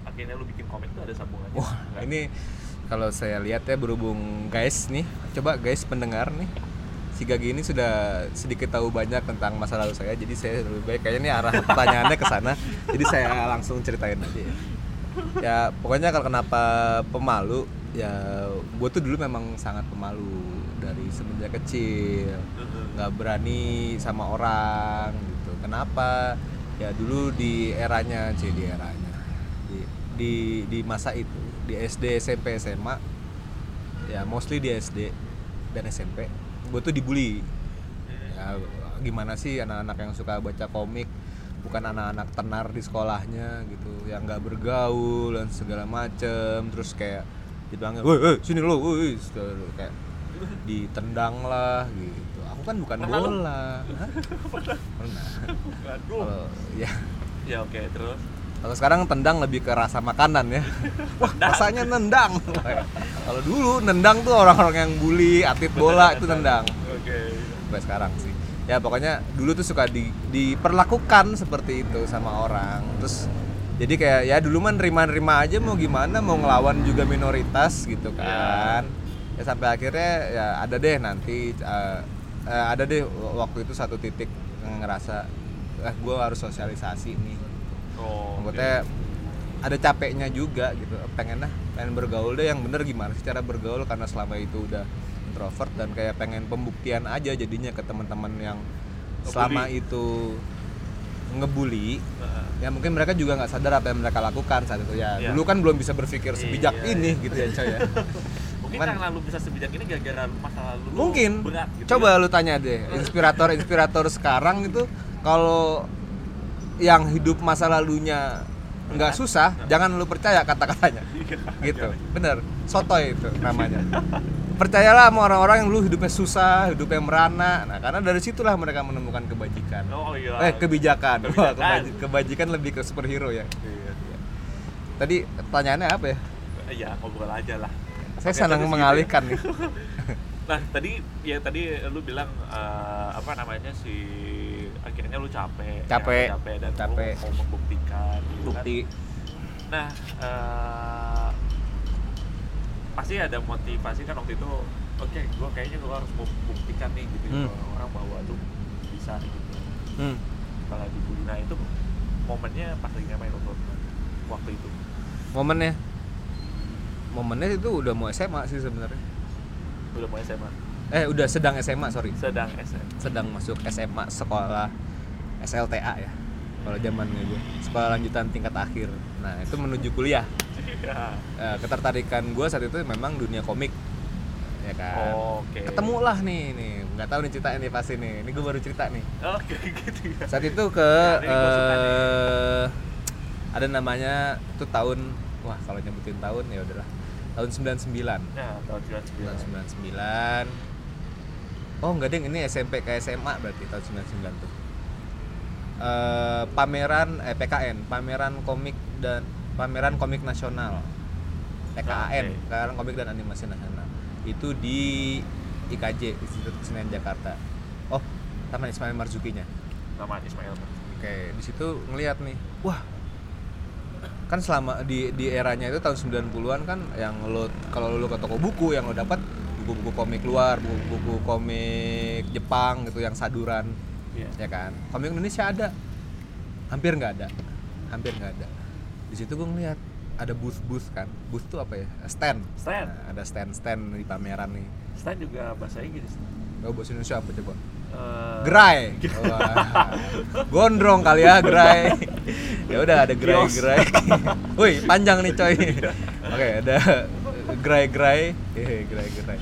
akhirnya lu bikin komik tuh ada sambungannya? Wah Enggak? ini kalau saya lihat ya berhubung guys nih coba guys pendengar nih si Gagi ini sudah sedikit tahu banyak tentang masa lalu saya jadi saya lebih baik kayaknya ini arah pertanyaannya ke sana. Jadi saya langsung ceritain aja ya. Ya pokoknya kalau kenapa pemalu ya gue tuh dulu memang sangat pemalu dari semenjak kecil. Nggak berani sama orang gitu. Kenapa? Ya dulu di eranya sih di eranya. Di, di di masa itu di SD SMP SMA ya mostly di SD dan SMP gue tuh dibully. Ya gimana sih anak-anak yang suka baca komik? Bukan anak-anak tenar di sekolahnya gitu yang nggak bergaul dan segala macem. Terus kayak dibilangnya woi woi, sini lo woi kayak ditendang lah gitu. Aku kan bukan Pernah bola. *laughs* Pernah. Waduh. kalau ya. Ya oke terus kalau sekarang tendang lebih ke rasa makanan ya. *laughs* Wah rasanya nendang. Kalau dulu nendang tuh orang-orang yang bully atlet bola itu nendang. Oke. Sampai sekarang sih. Ya pokoknya dulu tuh suka di, diperlakukan seperti itu sama orang. Terus jadi kayak ya dulu mah nerima-nerima aja mau gimana mau ngelawan juga minoritas gitu kan. Ya sampai akhirnya ya ada deh nanti eh, eh, ada deh waktu itu satu titik ngerasa eh gue harus sosialisasi nih oh maksudnya ada capeknya juga gitu pengen lah pengen bergaul deh yang bener gimana sih cara bergaul karena selama itu udah introvert dan kayak pengen pembuktian aja jadinya ke teman-teman yang selama itu ngebully Heeh. ya mungkin mereka juga nggak sadar apa yang mereka lakukan saat itu ya Iya. dulu kan belum bisa berpikir sebijak Iya, ini iya. gitu ya coy ya *laughs* mungkin Cuman- karena lu bisa sebijak ini gara-gara masa lalu lu mungkin berat gitu coba ya. lu tanya deh inspirator inspirator sekarang itu kalau yang hidup masa lalunya nggak susah jangan lu percaya kata-katanya. *laughs* Gitu. bener. Sotoy itu namanya. Percayalah sama orang-orang yang lu hidupnya susah hidupnya merana. Nah karena dari situlah mereka menemukan kebajikan. Oh iya. Eh kebijakan. Wah, Kebijakan. kebaji- kebajikan lebih ke superhero ya. Iya. tadi pertanyaannya apa ya? Ya ngobrol aja lah. Saya Oke, senang tadi mengalihkan nih. *laughs* Nah tadi ya tadi lu bilang eh, apa namanya si akhirnya lu capek, Capek. ya, capek dan Capek. lu mau membuktikan. gitu kan. bukti Nah eh, pasti ada motivasi kan waktu itu. Oke, gua kayaknya gua harus membuktikan nih gitu Hmm. ke orang bahwa lu bisa gitu. hmm. Kalau dibully, nah itu momennya pas lagi ngapain waktu waktu itu? momennya momennya itu udah mau SMA sih sebenarnya Udah mulai SMA, eh udah sedang SMA sorry. Sedang SM. sedang masuk SMA sekolah SLTA ya. Kalau zamannya gue sekolah lanjutan tingkat akhir. Nah itu menuju kuliah. Eh, ketertarikan gue saat itu memang dunia komik. Ya kan? Oke. ketemu lah nih nih. Nggak tahu nih ceritanya nih pasti nih. Ini gue baru cerita nih. Oke *laughs* gitu ya. saat itu ke Ya, eh, ada namanya itu tahun wah kalau nyebutin tahun ya udahlah. Tahun 99 Nah, tahun 99. tahun 99 oh enggak ding. Ini SMP ke SMA berarti tahun 99 tuh. Eh, pameran eh PKN pameran komik dan pameran komik nasional. PKAN Oke. pameran komik dan animasi nasional. Itu di IKJ Institut Kesenian Jakarta. Oh Taman Ismail Marzukinya. Nama Ismail. Oke, di situ ngelihat nih, wah, kan selama di di eranya itu tahun 90-an kan yang lo kalau lo ke toko buku yang lo dapat buku-buku komik luar, buku-buku komik Jepang gitu yang saduran, Iya. ya kan. Komik Indonesia ada, hampir nggak ada, hampir nggak ada. Di situ gue ngeliat ada booth-booth kan, booth tuh apa ya? Stand. Stand. Nah, ada stand-stand di pameran nih. Stan juga bahasa Inggris. Oh, bahasa Indonesia apa coba? Eh, Gerai. Wah. Gondrong kali ya gerai. ya udah ada gerai gerai. Wih, panjang nih coy. *laughs* Oke, ada gerai gerai. Eh, gerai gerai.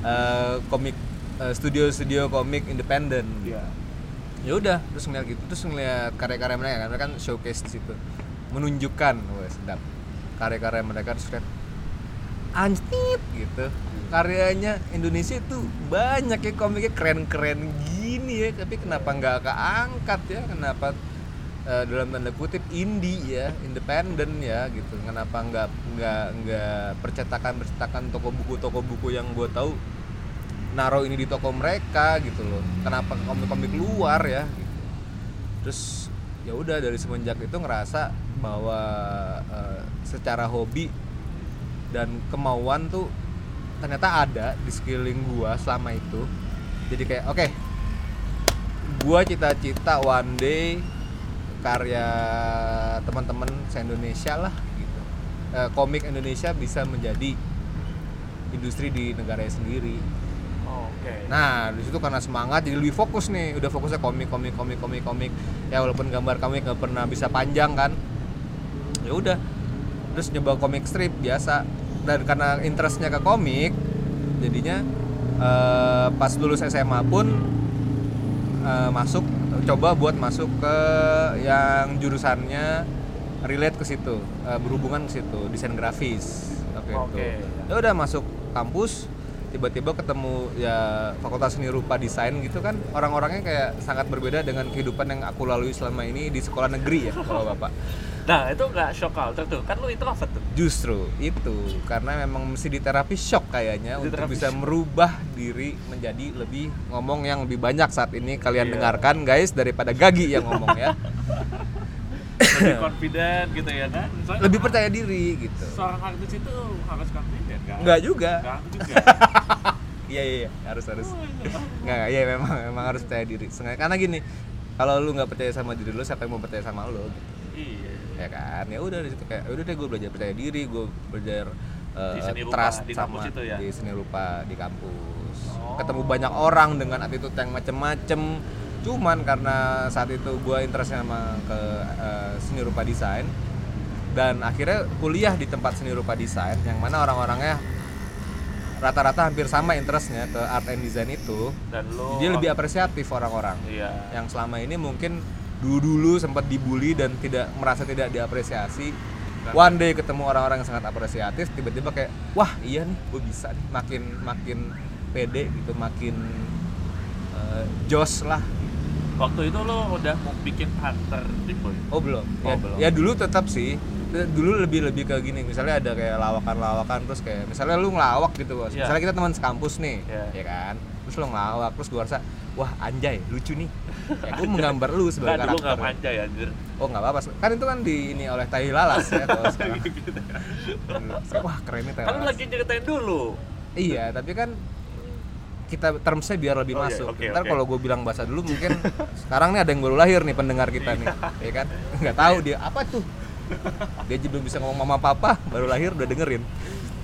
Eh, komik eh, studio-studio komik independen. Iya. Ya udah, terus ngeliat gitu, terus ngeliat karya-karya mereka karena kan showcase di situ. Menunjukkan, wah sedap. Karya-karya mereka terus lihat anjir gitu karyanya Indonesia itu banyak ya komiknya keren-keren gini ya tapi kenapa nggak keangkat ya kenapa eh, dalam tanda kutip indie ya independen ya gitu. Kenapa nggak nggak nggak percetakan percetakan toko buku toko buku yang gue tahu naruh ini di toko mereka gitu loh. Kenapa komik-komik luar ya gitu. terus ya udah dari semenjak itu ngerasa bahwa eh, secara hobi dan kemauan tuh ternyata ada di sekeliling gua selama itu. Jadi kayak oke gua cita-cita one day karya teman-teman se Indonesia lah gitu Eh, komik Indonesia bisa menjadi industri di negaranya sendiri Oh, Oke. Nah, di situ karena semangat jadi lebih fokus nih, udah fokusnya komik, komik, komik, komik, komik. Ya walaupun gambar komik nggak pernah bisa panjang kan. Ya udah. Terus nyoba komik strip biasa. Dan karena interestnya ke komik, jadinya eh, pas lulus SMA pun eh, masuk coba buat masuk ke yang jurusannya relate ke situ, eh, berhubungan ke situ, desain grafis. Oke. Oke. Ya udah masuk kampus tiba-tiba ketemu ya fakultas seni rupa desain gitu kan orang-orangnya kayak sangat berbeda dengan kehidupan yang aku lalui selama ini di sekolah negeri ya kalau bapak Nah, itu nggak shock culture tuh. Kan lu introvert tuh. justru itu karena memang mesti diterapi shock kayaknya Di untuk bisa shock. merubah diri menjadi lebih ngomong yang lebih banyak saat ini kalian Iya. dengarkan guys daripada gagi yang ngomong ya Lebih confident gitu ya kan. Soalnya lebih percaya diri gitu Seorang artis itu harus confident kan? enggak juga Enggak juga. *laughs* iya iya iya, harus harus Nggak, iya memang memang harus percaya diri. Karena gini, kalau lu nggak percaya sama diri lu, siapa yang mau percaya sama lu? Gitu. Ya kan? Ya udah di situ kayak, "Ya udah deh gue belajar percaya diri, gue belajar uh, Di seni trust di sama itu ya? di seni rupa di kampus. Oh. Ketemu banyak orang dengan attitude yang macem-macem. Cuman karena saat itu gue interestnya sama ke uh, seni rupa desain dan akhirnya kuliah di tempat seni rupa desain yang mana orang-orangnya rata-rata hampir sama interestnya ke art and design itu Dan lu dia lebih apresiatif orang-orang Iya. yang selama ini mungkin dulu-dulu sempat dibully dan tidak merasa tidak diapresiasi. One day ketemu orang-orang yang sangat apresiatif tiba-tiba kayak wah iya nih gue bisa nih. Makin makin pede gitu makin eh, jos lah. Waktu itu lu udah mau bikin hunter tipe oh belum. Oh, ya, belum. ya dulu tetap sih. Dulu lebih lebih ke gini misalnya ada kayak lawakan-lawakan terus kayak misalnya lu ngelawak gitu bos. Iya. misalnya kita teman sekampus nih Iya. ya kan terus lu ngelawak terus gua rasa wah anjay lucu nih. Ya gue menggambar lu sebagai dulu karakter. nggak ya anjir. oh nggak apa-apa. Kan itu kan di ini oleh Tai Lalas ya kalau *laughs* sekarang. Gitu. wah keren nih Tai Kan Lalas. lagi ceritain dulu. iya tapi kan kita termsnya biar lebih Oh, iya, masuk. oke, ntar oke. kalau gue bilang bahasa dulu mungkin sekarang nih ada yang baru lahir nih pendengar kita nih ya kan? Nggak tahu dia apa tuh? Dia belum bisa ngomong mama papa baru lahir udah dengerin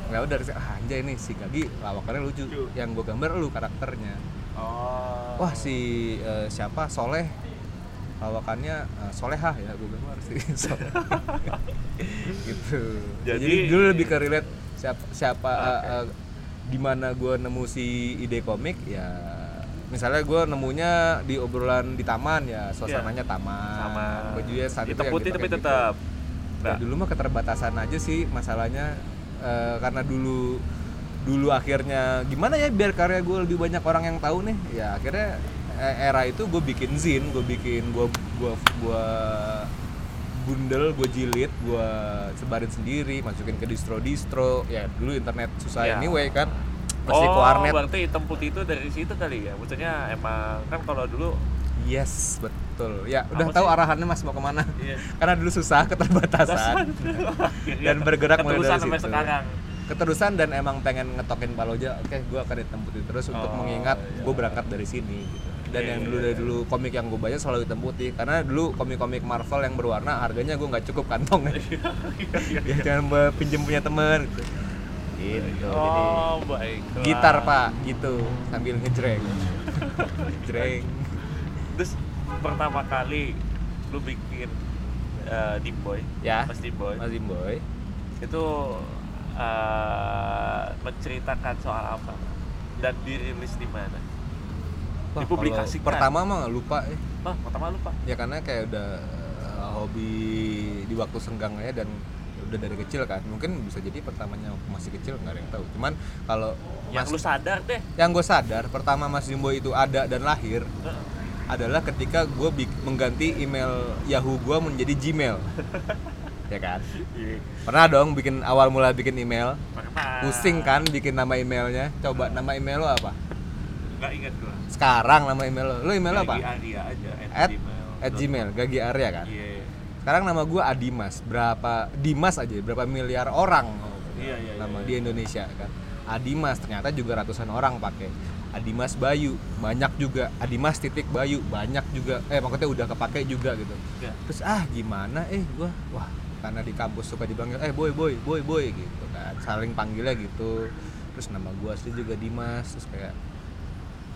nggak udah ah, anjay nih si Gagi lawakannya lucu Lucu. yang gue gambar lu karakternya Oh. wah si eh, siapa Soleh lawakannya eh, Solehah ya gue gambar si *laughs* Soleh gitu jadi, Jadi- dulu lebih ke relate siapa siapa Oke. eh, eh, di mana gue nemu si ide komik ya misalnya gue nemunya di obrolan di taman ya suasananya taman Sama. bajunya saat itu Hitam yang putih tapi gitu. tetap. Ya, Nah, dulu mah keterbatasan aja sih masalahnya eh, karena dulu dulu akhirnya gimana ya biar karya gue lebih banyak orang yang tahu nih ya akhirnya eh, era itu gue bikin zin gue bikin gue gue gue bundel gue jilid gue sebarin sendiri masukin ke distro distro ya dulu internet susah Ya. anyway kan mesti oh, warnet berarti hitam putih itu dari situ kali ya? Maksudnya emang kan kalau dulu yes betul ya udah Apa tahu sih? arahannya mas mau ke mana Iya. *laughs* karena dulu susah keterbatasan *laughs* dan *laughs* bergerak mulai dari situ. sekarang. keterusan dan emang pengen ngetokin Paloja oke gue akan hitam putih terus untuk Oh, mengingat iya. gue berangkat dari sini gitu dan Iya, yang iya, dulu dari iya. dulu komik yang gue baca selalu hitam putih karena dulu komik-komik Marvel yang berwarna harganya gue nggak cukup kantong ya cuma pinjem punya temen gitu gitu jadi Oh, baik. gitar pak gitu sambil ngejreng ngejreng Terus pertama kali lu bikin uh, Deep Boy, ya Mas Deep Boy, Mas Boy itu uh, menceritakan soal apa dan dirilis di mana? Wah, Dipublikasikan. pertama mah lupa eh. Wah, pertama lupa. ya karena kayak udah uh, hobi di waktu senggang ya dan udah dari kecil kan mungkin bisa jadi pertamanya masih kecil nggak ada yang tahu cuman kalau yang Mas- lu sadar deh yang gue sadar pertama Mas Jimbo itu ada dan lahir. Adalah ketika gue mengganti email Yahoo gue menjadi Gmail. *laughs* Ya kan? Iya. pernah dong bikin awal mula bikin email? Pernah. pusing kan bikin nama emailnya? Coba nama email lo apa? Nggak inget gua. Sekarang nama email lo. Lo email lo Gagi apa Arya aja at gmail. at gmail Gagi Arya kan? Iya sekarang nama gue Adimas. Berapa Dimas aja berapa miliar orang Iya, iya, nama iya, di iya. Indonesia kan? Adimas ternyata juga ratusan orang pakai Adimas Bayu banyak juga. Adimas titik Bayu banyak juga. Eh maksudnya udah kepake juga gitu. Iya. terus ah gimana? Eh gua wah karena di kampus suka dipanggil eh boy boy boy boy gitu kan. Saling panggilnya gitu. Terus nama gua asli juga Dimas. Terus kayak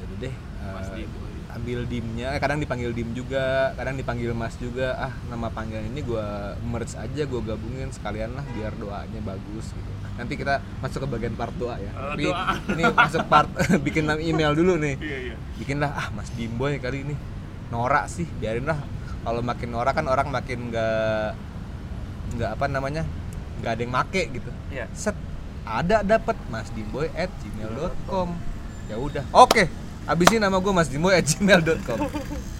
jadi deh Mas Dim. Ambil dimnya kadang dipanggil dim juga kadang dipanggil mas juga. Ah nama panggilan ini gua merge aja gua gabungin sekalian lah biar doanya bagus gitu. Nanti kita masuk ke bagian part doa ya. Oh, tapi doa. *laughs* ini masuk part *laughs* bikin nama email dulu nih. Iya iya. Bikinlah ah mas Bimboy kali ini. Norak sih biarin lah. Kalau makin norak kan orang makin nggak nggak apa namanya nggak ada yang make gitu. Iya. Set ada dapat mas Dimboy at gmail.com ya udah oke habisin nama gue mas Dimboy at gmail.com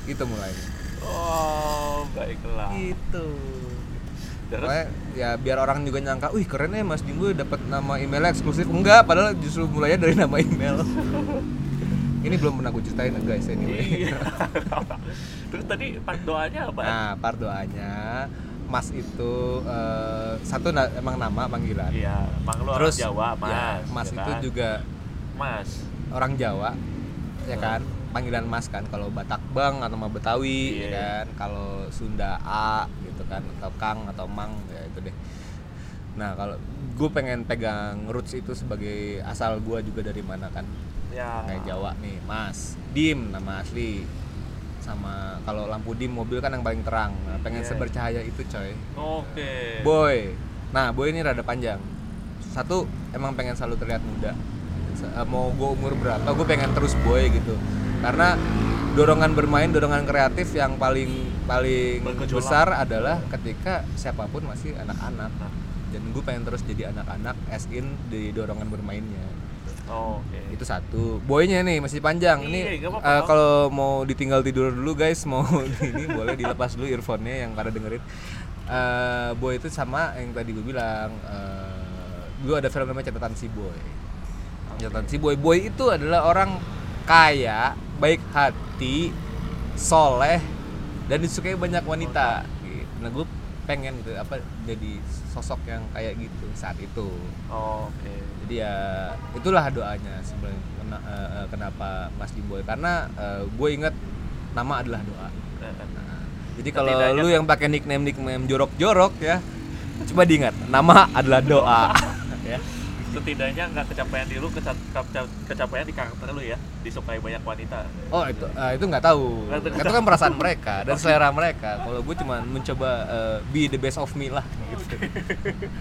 itu mulainya oh baiklah itu terus Pokoknya ya biar orang juga nyangka, wih keren ya Mas Dimboy dapat nama email eksklusif. Enggak, padahal justru mulainya dari nama email. *laughs* Ini belum pernah gue ceritain guys anyway. iya *laughs* terus tadi part doanya apa Nah, part doanya Mas itu eh, satu na- emang nama panggilan. iya mang lu Terus orang Jawa mas ya, Mas ya itu kan? juga mas orang Jawa, ya Hmm. kan? Panggilan Mas kan. Kalau Batak Bang atau mah Betawi, ya Iya. kan? Kalau Sunda A gitu kan, atau Kang atau Mang, ya itu deh. Nah, kalau gue pengen pegang roots itu sebagai asal gue juga dari mana kan? ya Kayak Jawa nih, Mas. Dim nama asli. Sama kalau lampu dim mobil kan yang paling terang. Nah, pengen Iya. sebercahaya itu, coy. oke Boy. Nah, boy ini rada panjang. Satu, emang pengen selalu terlihat muda. Eh, Mau gue umur berapa, gue pengen terus boy gitu. Karena dorongan bermain, dorongan kreatif yang paling paling Bergejolak. besar adalah ketika siapa pun masih anak-anak. Dan gue pengen terus jadi anak-anak as in di dorongan bermainnya. oke Itu satu. Boynya nih masih panjang. Ini Bang. kalau mau ditinggal tidur dulu guys, mau *laughs* ini boleh dilepas dulu earphone-nya yang pada dengerin. Eh, boy itu sama yang tadi gue bilang. eh gue ada film namanya Catatan Si Boy. Catatan Si Boy. Boy itu adalah orang kaya, baik hati, soleh, dan disukai banyak wanita. Gitu. Nah gue pengen gitu apa jadi sosok yang kayak gitu saat itu oke jadi ya itulah doanya sebenarnya eh, kenapa Mas Dimboy karena eh, gue inget nama adalah doa. Nah, jadi kalau lu yang pakai nickname nickname jorok-jorok ya coba diingat nama adalah doa ya *laughs* setidaknya nggak kecapean di lu keca- keca- kecapean di karakter lu ya disukai banyak wanita oh itu eh, itu nggak tahu itu kan perasaan mereka dan *laughs* selera mereka kalau gue cuma mencoba eh, be the best of me lah *laughs* gitu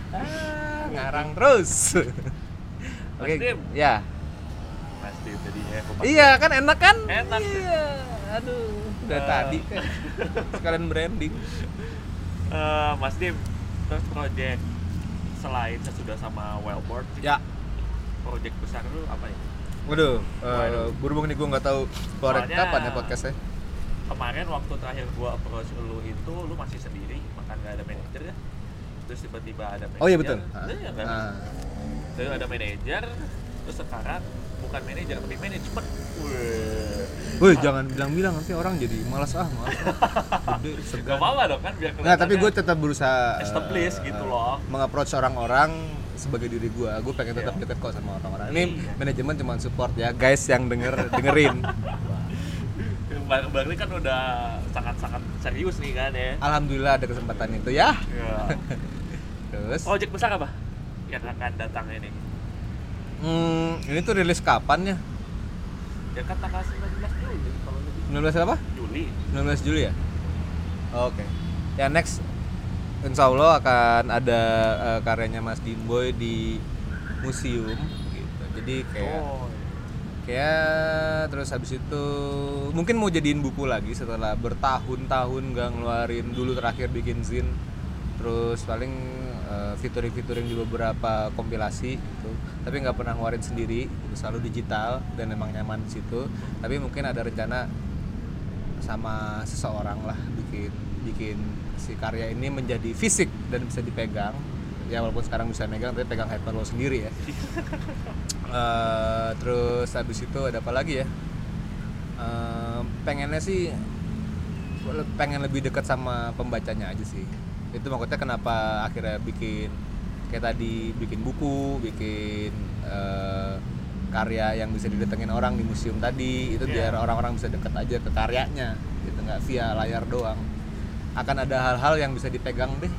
Ah, ngarang terus oke Dim. ya pasti tadinya aku Iya kan enak kan? Enak. Iya. Aduh, udah Eh. tadi kan. *laughs* Sekalian branding. Eh, Mas Dim terus project selain sesudah sama Wellboard Ya. project besar lu apa ya Waduh, eh, Waduh. berhubung nih gue nggak tahu keluar Soalnya- kapan ya podcastnya. kemarin waktu terakhir gua approach lu itu lu masih sendiri makan nggak ada manajer ya terus tiba-tiba ada manajer Oh iya betul. Iya kan? Ah. Terus ada manajer terus sekarang bukan manajer tapi manajemen Wih. Wih, jangan bilang-bilang nanti orang jadi malas ah, malas. ah. *laughs* Gede, Gak segan. apa-apa dong kan biar Nah, tapi gue tetap berusaha eh, Establish gitu loh. Mengapproach orang-orang sebagai diri gue. Gue pengen tetap Iya. deket kok sama orang-orang. Ini Iya. manajemen cuma support ya, guys yang denger dengerin. *laughs* Bang Barli kan udah sangat-sangat serius nih kan ya. Alhamdulillah ada kesempatan itu ya. Ya. *laughs* Terus, Project besar apa yang akan datang ini? Hmm, ini tuh rilis kapan ya? Ya kan tanggal 19 Juli kalau lebih 19 apa? Juli. 19 Juli ya? Oke. Ya next Insya Allah akan ada eh, karyanya Mas Dimboy di museum gitu. Jadi kayak Oh. kayak terus habis itu mungkin mau jadiin buku lagi setelah bertahun-tahun nggak ngeluarin dulu terakhir bikin zin. Terus paling eh, featuring-featuring di beberapa kompilasi gitu tapi nggak pernah ngeluarin sendiri selalu digital dan emang nyaman di situ. Tapi mungkin ada rencana sama seseorang lah bikin bikin si karya ini menjadi fisik dan bisa dipegang. Ya walaupun sekarang bisa megang tapi pegang hyper lo sendiri ya. *laughs* Eh, terus habis itu ada apa lagi ya? Eh, pengennya sih pengen lebih dekat sama pembacanya aja sih. Itu maksudnya kenapa akhirnya bikin kayak tadi bikin buku bikin eh, karya yang bisa didatengin orang di museum tadi. Itu Iya. biar orang-orang bisa deket aja ke karyanya gitu. Nggak via layar doang. Akan ada hal-hal yang bisa dipegang deh.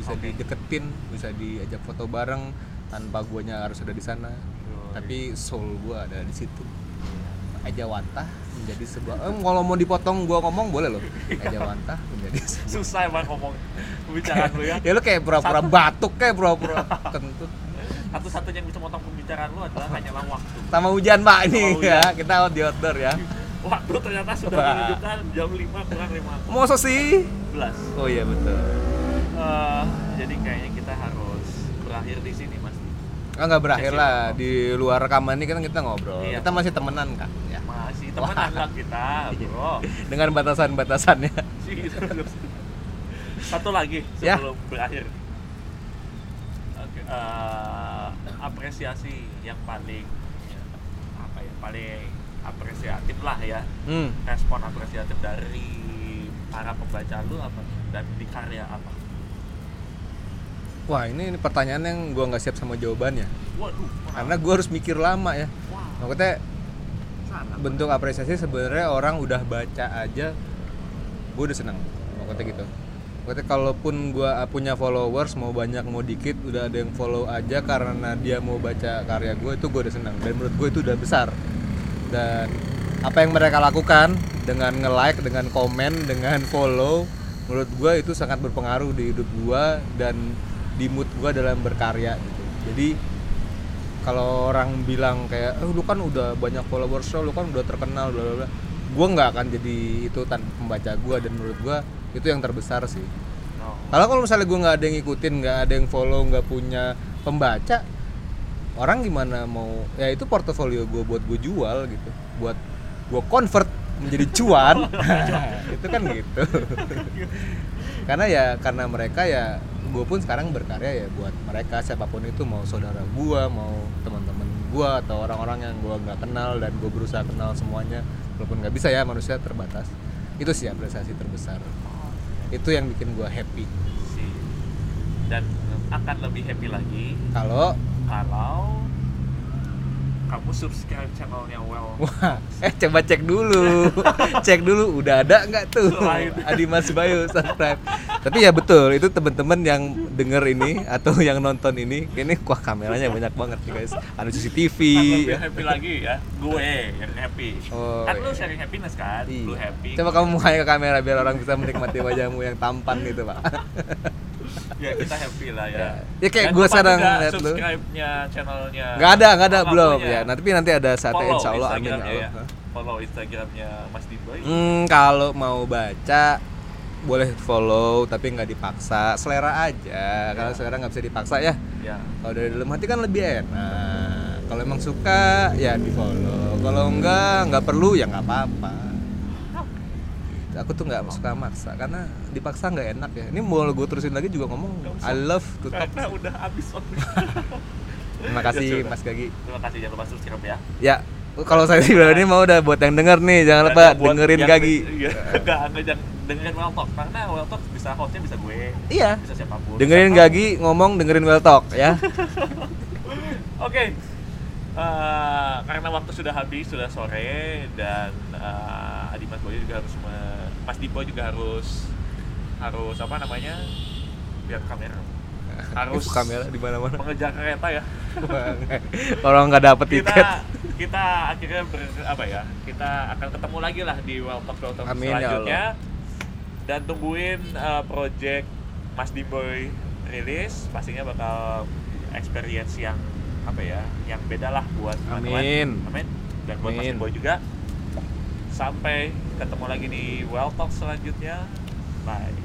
Bisa Oke. dideketin bisa diajak foto bareng tanpa guanya harus ada di sana. Tapi soul gua ada di situ. Ejawantah menjadi sebuah eh, kalau mau dipotong gua ngomong boleh loh. *laughs* Menjadi sebuah *laughs* susah emang ngomong pembicaraan lu ya. Ya lu kayak pura-pura Satu. batuk kayak pura-pura *laughs* kentut. Satu-satunya yang bisa motong pembicaraan lu adalah hanyalah waktu. Sama hujan pak ini ya. kita out di outdoor ya. *laughs* Waktu ternyata sudah menunjukkan jam 5 kurang 5 mau sih? Oh iya betul. Eh, jadi kayaknya kita harus berakhir di sini mas. Ah nggak berakhir lah. di luar rekaman ini kan kita ngobrol. Iya. kita masih temenan kan ya temenan lah kita bro. Dengan batasan-batasannya. *laughs* Satu lagi Ya. sebelum berakhir. Oke, eh, apresiasi yang paling ya, apa ya paling apresiatif lah ya. Hmm. respon apresiatif dari para pembaca lu apa? Dan di karya apa? Wah ini, ini pertanyaan yang gua nggak siap sama jawabannya. Waduh karena gua harus mikir lama ya. Wow maksudnya bentuk apresiasi sebenarnya orang udah baca aja gue udah seneng. Maksudnya gitu. Maksudnya kalaupun gue punya followers mau banyak mau dikit udah ada yang follow aja karena dia mau baca karya gue itu gue udah seneng. Dan menurut gue itu udah besar. Dan apa yang mereka lakukan dengan nge-like dengan komen dengan follow menurut gue itu sangat berpengaruh di hidup gue dan di mood gue dalam berkarya gitu. Jadi kalau orang bilang kayak eh, lu kan udah banyak followers lo, lu kan udah terkenal bla bla bla gue nggak akan jadi itu tanpa pembaca gue dan menurut gue itu yang terbesar sih. No. kalau kalau misalnya gue nggak ada yang ngikutin nggak ada yang follow nggak punya pembaca orang gimana mau ya itu portofolio gue buat gue jual gitu. Buat gue convert menjadi cuan. *laughs* *laughs* Itu kan gitu. *laughs* Karena ya karena mereka ya gue pun sekarang berkarya ya buat mereka siapa pun itu mau saudara gue mau teman-teman gue atau orang-orang yang gue nggak kenal dan gue berusaha kenal semuanya walaupun nggak bisa ya manusia terbatas. Itu sih apresiasi terbesar. Itu yang bikin gue happy. Dan akan lebih happy lagi kalau kalau kamu subscribe channelnya Well Wah, eh coba cek dulu, *laughs* cek dulu udah ada nggak tuh Selain. Adi Mas Bayu subscribe. Tapi ya betul itu teman-teman yang denger ini atau yang nonton ini, ini wah kameranya banyak banget nih guys. Ada CCTV. lebih ya. happy lagi ya gue yang happy Oh, kan lu iya. sharing happiness kan lu Iya. happy Coba kamu mukanya ke kamera biar orang bisa menikmati wajahmu yang tampan gitu pak. *laughs* ya kita happy lah ya Ya. Ya kayak lupa sekarang liat lu. subscribe-nya channelnya Nggak ada, nggak ada belum punya. ya. Nanti nanti ada saatnya Follow Insya Allah amin ya Instagramnya ya. Allah. follow Instagramnya Mas Diboy Hmm, kalau mau baca boleh follow tapi nggak dipaksa selera aja kalau Ya. selera nggak bisa dipaksa ya ya kalau dari dalam hati kan lebih enak kalau emang suka ya di follow kalau enggak nggak perlu ya nggak apa-apa. Aku tuh nggak suka maksa karena dipaksa nggak enak ya. Ini mau gue terusin lagi juga ngomong Nggak. I love to talk. Karena udah habis waktu. *laughs* Terima kasih Ya. Mas Gagi. Terima kasih jangan lupa subscribe ya. Ya kalau saya sih ini mau udah buat yang denger nih jangan lupa dengerin yang- Gagi. iya, *laughs* enggak enggak jangan dengerin Well Talk karena Well Talk bisa hostnya bisa gue iya. bisa siapa pun. Dengerin. Gagi ngomong dengerin Well Talk ya. *laughs* Oke. Eh, karena waktu sudah habis, sudah sore dan eh, Adi Mas Boyo juga harus me- Mas Dipo juga harus harus apa namanya? Biar kamera. Harus kamera di mana-mana mengejar kereta ya. *laughs* orang nggak dapet Kita tiket kita akhirnya ber, apa ya? Kita akan ketemu lagi lah di Well Talk Amin, ya selanjutnya. Dan tungguin eh, project Mas Diboy rilis, pastinya bakal experience yang apa ya, yang beda lah buat teman-teman. Amin. Amin. Dan buat Mas Amin. Diboy juga. Sampai ketemu lagi di Well Talk selanjutnya. Bye.